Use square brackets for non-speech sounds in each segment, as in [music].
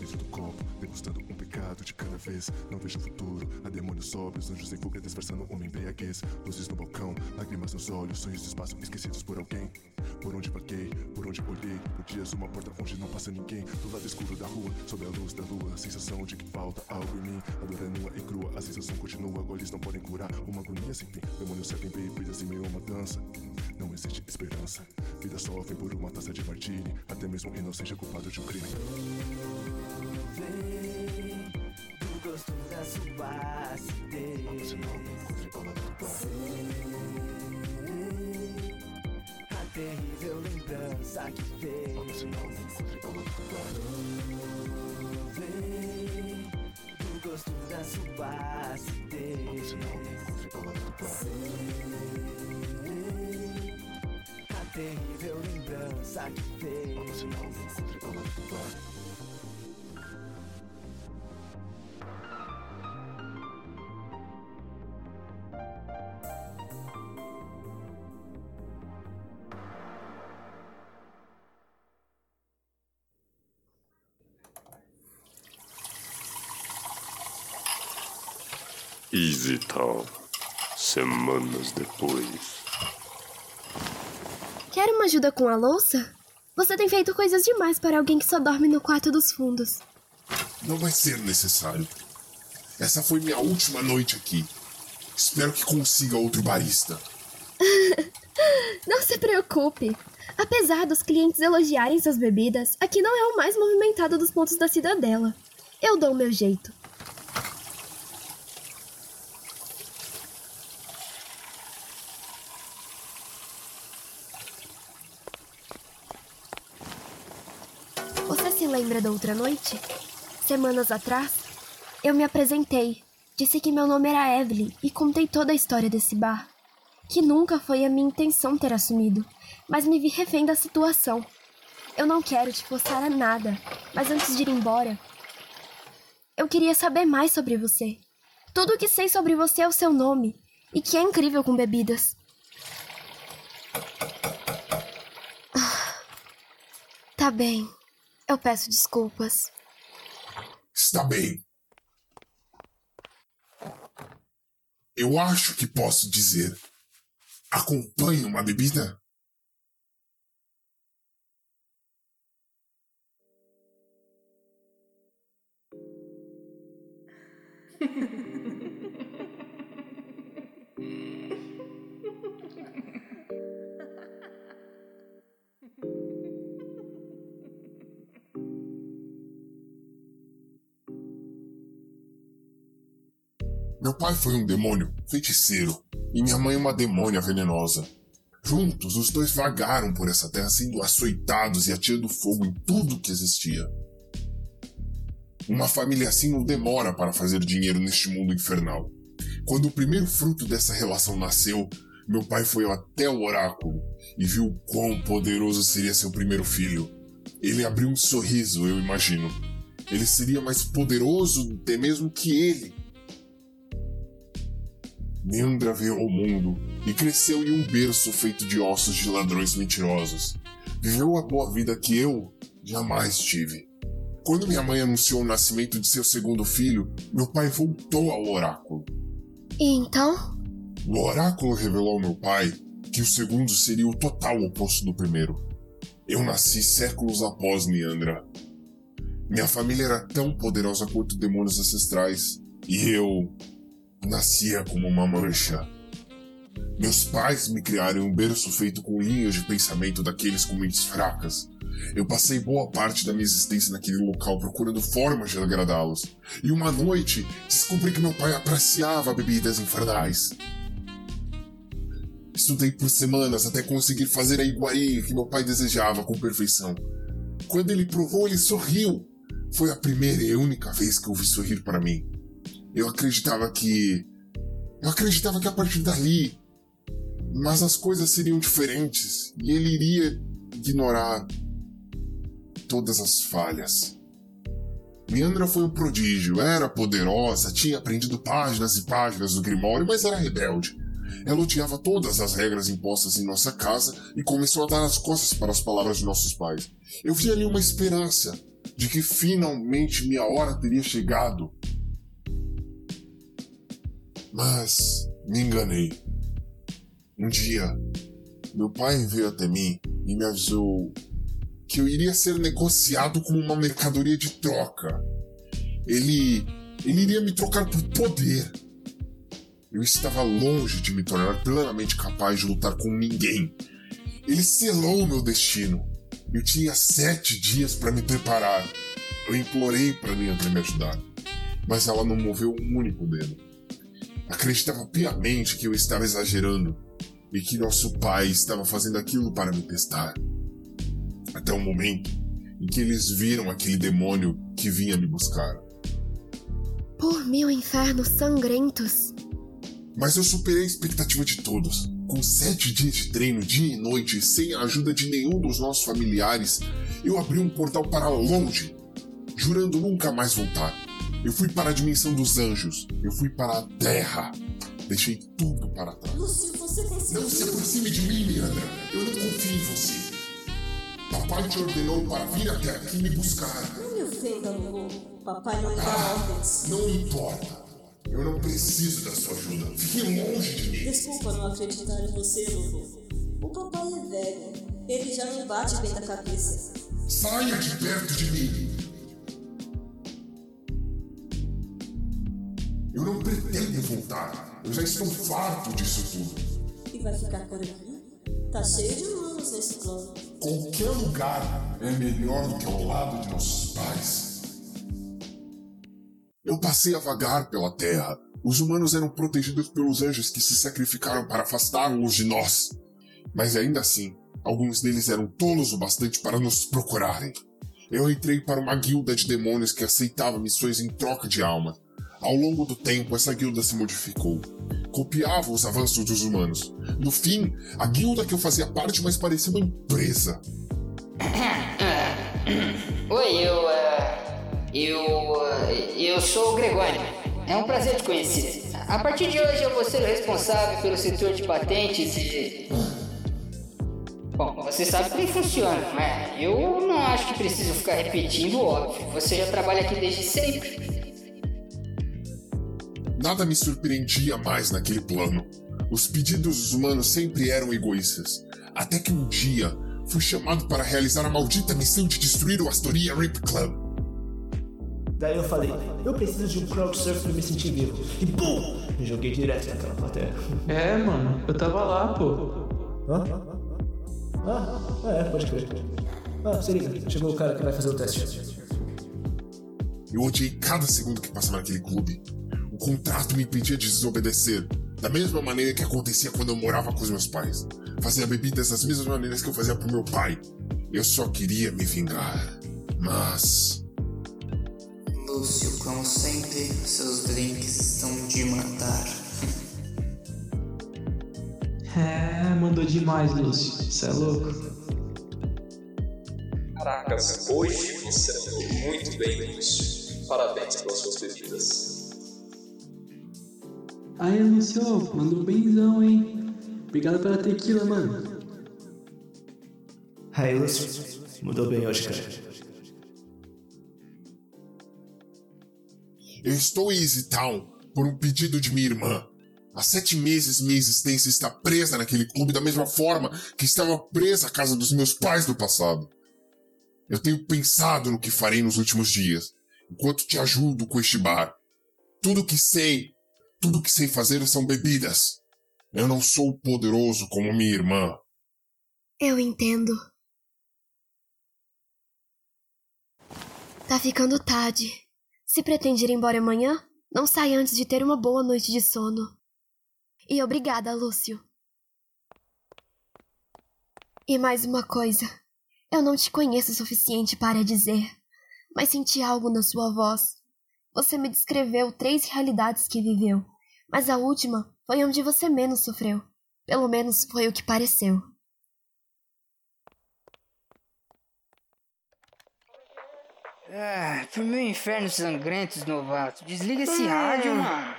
Dentro do copo, degustando um pecado de cada vez. Não vejo futuro, há demônios sóbrios, anjos em fuga, disfarçando uma embriaguez. Luzes no balcão, lágrimas nos olhos, sonhos de espaço esquecidos por alguém. Por onde vaguei, por onde olhei, por dias uma porta onde não passa ninguém. Do lado escuro da rua, sob a luz da lua, a sensação de que falta algo em mim. A dor é nua e crua, a sensação continua, goles não podem curar. Uma agonia sem fim, demônios servem bebidas em meio a uma dança. Não existe esperança, vida sofre por uma taça de martini, até mesmo inocente é culpado de um crime. Que fez. Vem do gosto da sua acidez. A terrível lembrança que fez. Easy Town. Semanas depois. Quer uma ajuda com a louça? Você tem feito coisas demais para alguém que só dorme no quarto dos fundos. Não vai ser necessário. Essa foi minha última noite aqui. Espero que consiga outro barista. [laughs] Não se preocupe. Apesar dos clientes elogiarem suas bebidas, aqui não é o mais movimentado dos pontos da cidadela. Eu dou o meu jeito. Você se lembra da outra noite? Semanas atrás, eu me apresentei, disse que meu nome era Evelyn e contei toda a história desse bar. Que nunca foi a minha intenção ter assumido, mas me vi refém da situação. Eu não quero te forçar a nada, mas antes de ir embora, eu queria saber mais sobre você. Tudo o que sei sobre você é o seu nome, e que é incrível com bebidas. Ah, Tá bem. Eu peço desculpas. Está bem. Eu acho que posso dizer. Acompanhe uma bebida? [laughs] Meu pai foi um demônio feiticeiro e minha mãe uma demônia venenosa. Juntos, os dois vagaram por essa terra sendo açoitados e atirando fogo em tudo que existia. Uma família assim não demora para fazer dinheiro neste mundo infernal. Quando o primeiro fruto dessa relação nasceu, meu pai foi até o oráculo e viu quão poderoso seria seu primeiro filho. Ele abriu um sorriso, eu imagino. Ele seria mais poderoso até mesmo que ele. Neandra veio ao mundo e cresceu em um berço feito de ossos de ladrões mentirosos. Viveu a boa vida que eu jamais tive. Quando minha mãe anunciou o nascimento de seu segundo filho, meu pai voltou ao oráculo. E então? O oráculo revelou ao meu pai que o segundo seria o total oposto do primeiro. Eu nasci séculos após Neandra. Minha família era tão poderosa quanto demônios ancestrais, e eu nascia como uma mancha. Meus pais me criaram em um berço feito com linhas de pensamento daqueles com mentes fracas. Eu passei boa parte da minha existência naquele local procurando formas de agradá-los. E uma noite descobri que meu pai apreciava bebidas infernais. Estudei por semanas até conseguir fazer a iguaria que meu pai desejava com perfeição. Quando ele provou, ele sorriu. Foi a primeira e única vez que eu vi sorrir para mim. Eu acreditava que. Eu acreditava que a partir dali. Mas as coisas seriam diferentes e ele iria ignorar todas as falhas. Leandra foi um prodígio, era poderosa, tinha aprendido páginas e páginas do Grimório, mas era rebelde. Ela odiava todas as regras impostas em nossa casa e começou a dar as costas para as palavras de nossos pais. Eu vi ali uma esperança, de que finalmente minha hora teria chegado. Mas me enganei. Um dia, meu pai veio até mim e me avisou que eu iria ser negociado como uma mercadoria de troca. Ele. ele iria me trocar por poder. Eu estava longe de me tornar plenamente capaz de lutar com ninguém. Ele selou o meu destino. Eu tinha sete dias para me preparar. Eu implorei para Leandra me ajudar, mas ela não moveu um único dedo. Acreditava piamente que eu estava exagerando e que nosso pai estava fazendo aquilo para me testar. Até o momento em que eles viram aquele demônio que vinha me buscar. Por mil infernos sangrentos. Mas eu superei a expectativa de todos. Com sete dias de treino, dia e noite, sem a ajuda de nenhum dos nossos familiares, eu abri um portal para longe, jurando nunca mais voltar. Eu fui para a dimensão dos anjos, eu fui para a terra. Deixei tudo para trás. Lúcio, você conseguiu. Não se aproxime de mim, Leandra. Eu não confio em você. Papai te ordenou para vir até aqui me buscar. Não me ofenda, Lulu. Papai não dá Ah, ordens. não importa. Eu não preciso da sua ajuda. Fique longe de mim. Desculpa não acreditar em você, Lulu. O papai é velho. Ele já não bate bem da cabeça. Saia de perto de mim. Eu não pretendo voltar. Eu já estou farto disso tudo. E vai ficar por aqui? Tá cheio de humanos nesse plano. Qualquer lugar é melhor do que ao lado de nossos pais. Eu passei a vagar pela terra. Os humanos eram protegidos pelos anjos que se sacrificaram para afastá-los de nós. Mas ainda assim, alguns deles eram tolos o bastante para nos procurarem. Eu entrei para uma guilda de demônios que aceitava missões em troca de alma. Ao longo do tempo, essa guilda se modificou. Copiava os avanços dos humanos. No fim, a guilda que eu fazia parte mais parecia uma empresa. Oi, eu. eh, eu. eh, eu sou o Gregório. É um prazer te conhecer. A partir de hoje eu vou ser o responsável pelo setor de patentes e. Bom, você sabe como funciona, não é? Eu não acho que preciso ficar repetindo óbvio. Você já trabalha aqui desde sempre. Nada me surpreendia mais naquele plano. Os pedidos dos humanos sempre eram egoístas. Até que um dia fui chamado para realizar a maldita missão de destruir o Astoria Rip Club. Daí eu falei, eu preciso de um crowdsurf pra me sentir vivo. E BUM! Me joguei direto naquela plateia. É, mano, eu tava lá, pô. Hã? Ah, é, pode crer. Ah, se liga, chegou o cara que vai fazer o teste. Eu odiei cada segundo que passava naquele clube. O contrato me impedia de desobedecer, da mesma maneira que acontecia quando eu morava com os meus pais. Fazia bebidas das mesmas maneiras que eu fazia pro meu pai. Eu só queria me vingar. Mas. Lúcio, como sempre, seus drinks estão de matar. É, mandou demais, Lúcio. Você é louco? Caracas, hoje você mandou muito bem, Lúcio. Parabéns pelas suas bebidas. Aí, Lúcio, mandou benzão, hein? Obrigado pela tequila, mano. Aí, Lúcio, mudou bem hoje, cara. Eu estou em Easy Town por um pedido de minha irmã. Há sete meses minha existência está presa naquele clube da mesma forma que estava presa à casa dos meus pais no passado. Eu tenho pensado no que farei nos últimos dias, enquanto te ajudo com este bar. Tudo que sei, tudo que sei fazer são bebidas. Eu não sou poderoso como minha irmã. Eu entendo. Tá ficando tarde. Se pretende ir embora amanhã, não sai antes de ter uma boa noite de sono. E obrigada, Lúcio. E mais uma coisa. Eu não te conheço o suficiente para dizer, mas senti algo na sua voz. Você me descreveu três realidades que viveu, mas a última foi onde você menos sofreu. Pelo menos foi o que pareceu. Ah, pro meu inferno sangrentos, novato. Desliga esse rádio, mano.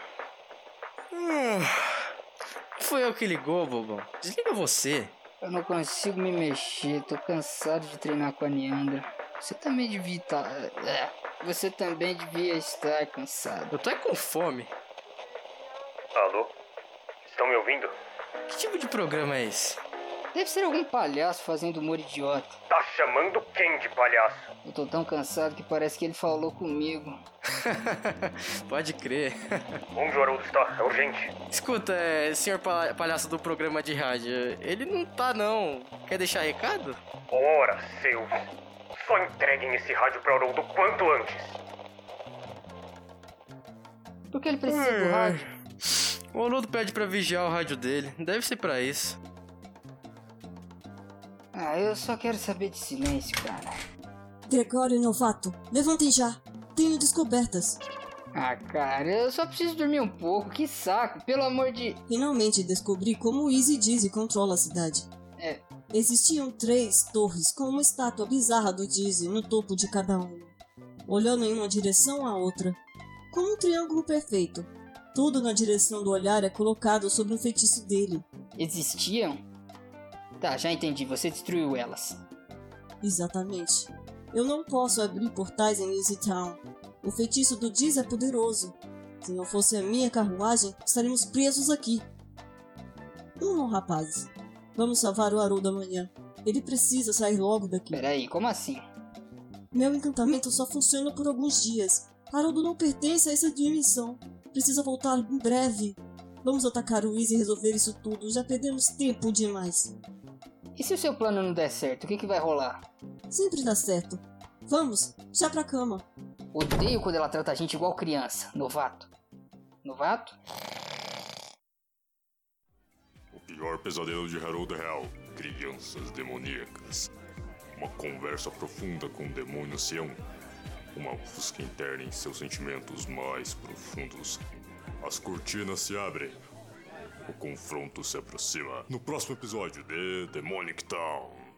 Foi eu que ligou, bobão. Desliga você. Eu não consigo me mexer, tô cansado de treinar com a Neandra. Você também devia estar. É, você também devia estar cansado. Eu tô é com fome. Alô? Estão me ouvindo? Que tipo de programa é esse? Deve ser algum palhaço fazendo humor idiota. Tá chamando quem de palhaço? Eu tô tão cansado que parece que ele falou comigo. [laughs] Pode crer. Onde o Haroldo está? É urgente. Escuta, é, senhor pa- palhaço do programa de rádio, ele não tá não. Quer deixar recado? Ora, seus. Só entreguem esse rádio para Haroldo quanto antes. Por que ele precisa do rádio? O Haroldo pede pra vigiar o rádio dele. Deve ser pra isso. Ah, eu só quero saber de silêncio, cara. Gregório Novato, levantem já. Tenho descobertas. Ah, cara, eu só preciso dormir um pouco. Que saco, pelo amor de. Finalmente descobri como o Easy Dizzy controla a cidade. Existiam três torres com uma estátua bizarra do Dizzy no topo de cada uma, olhando em uma direção à outra, como um triângulo perfeito. Tudo na direção do olhar é colocado sobre o feitiço dele. Existiam? Tá, já entendi. Você destruiu elas. Exatamente. Eu não posso abrir portais em Easy Town. O feitiço do Diz é poderoso. Se não fosse a minha carruagem, estaríamos presos aqui. Não, rapazes. Vamos salvar o Haroldo amanhã. Ele precisa sair logo daqui. Peraí, como assim? Meu encantamento só funciona por alguns dias. Haroldo não pertence a essa dimensão. Precisa voltar em breve. Vamos atacar o Easy e resolver isso tudo. Já perdemos tempo demais. E se o seu plano não der certo, o que, que vai rolar? Sempre dá certo. Vamos, já pra cama. Odeio quando ela trata a gente igual criança. Novato. Novato? Pior pesadelo de Harold Hell. Crianças demoníacas. Uma conversa profunda com o demônio ancião. Uma busca interna em seus sentimentos mais profundos. As cortinas se abrem. O confronto se aproxima. No próximo episódio de Demonic Town.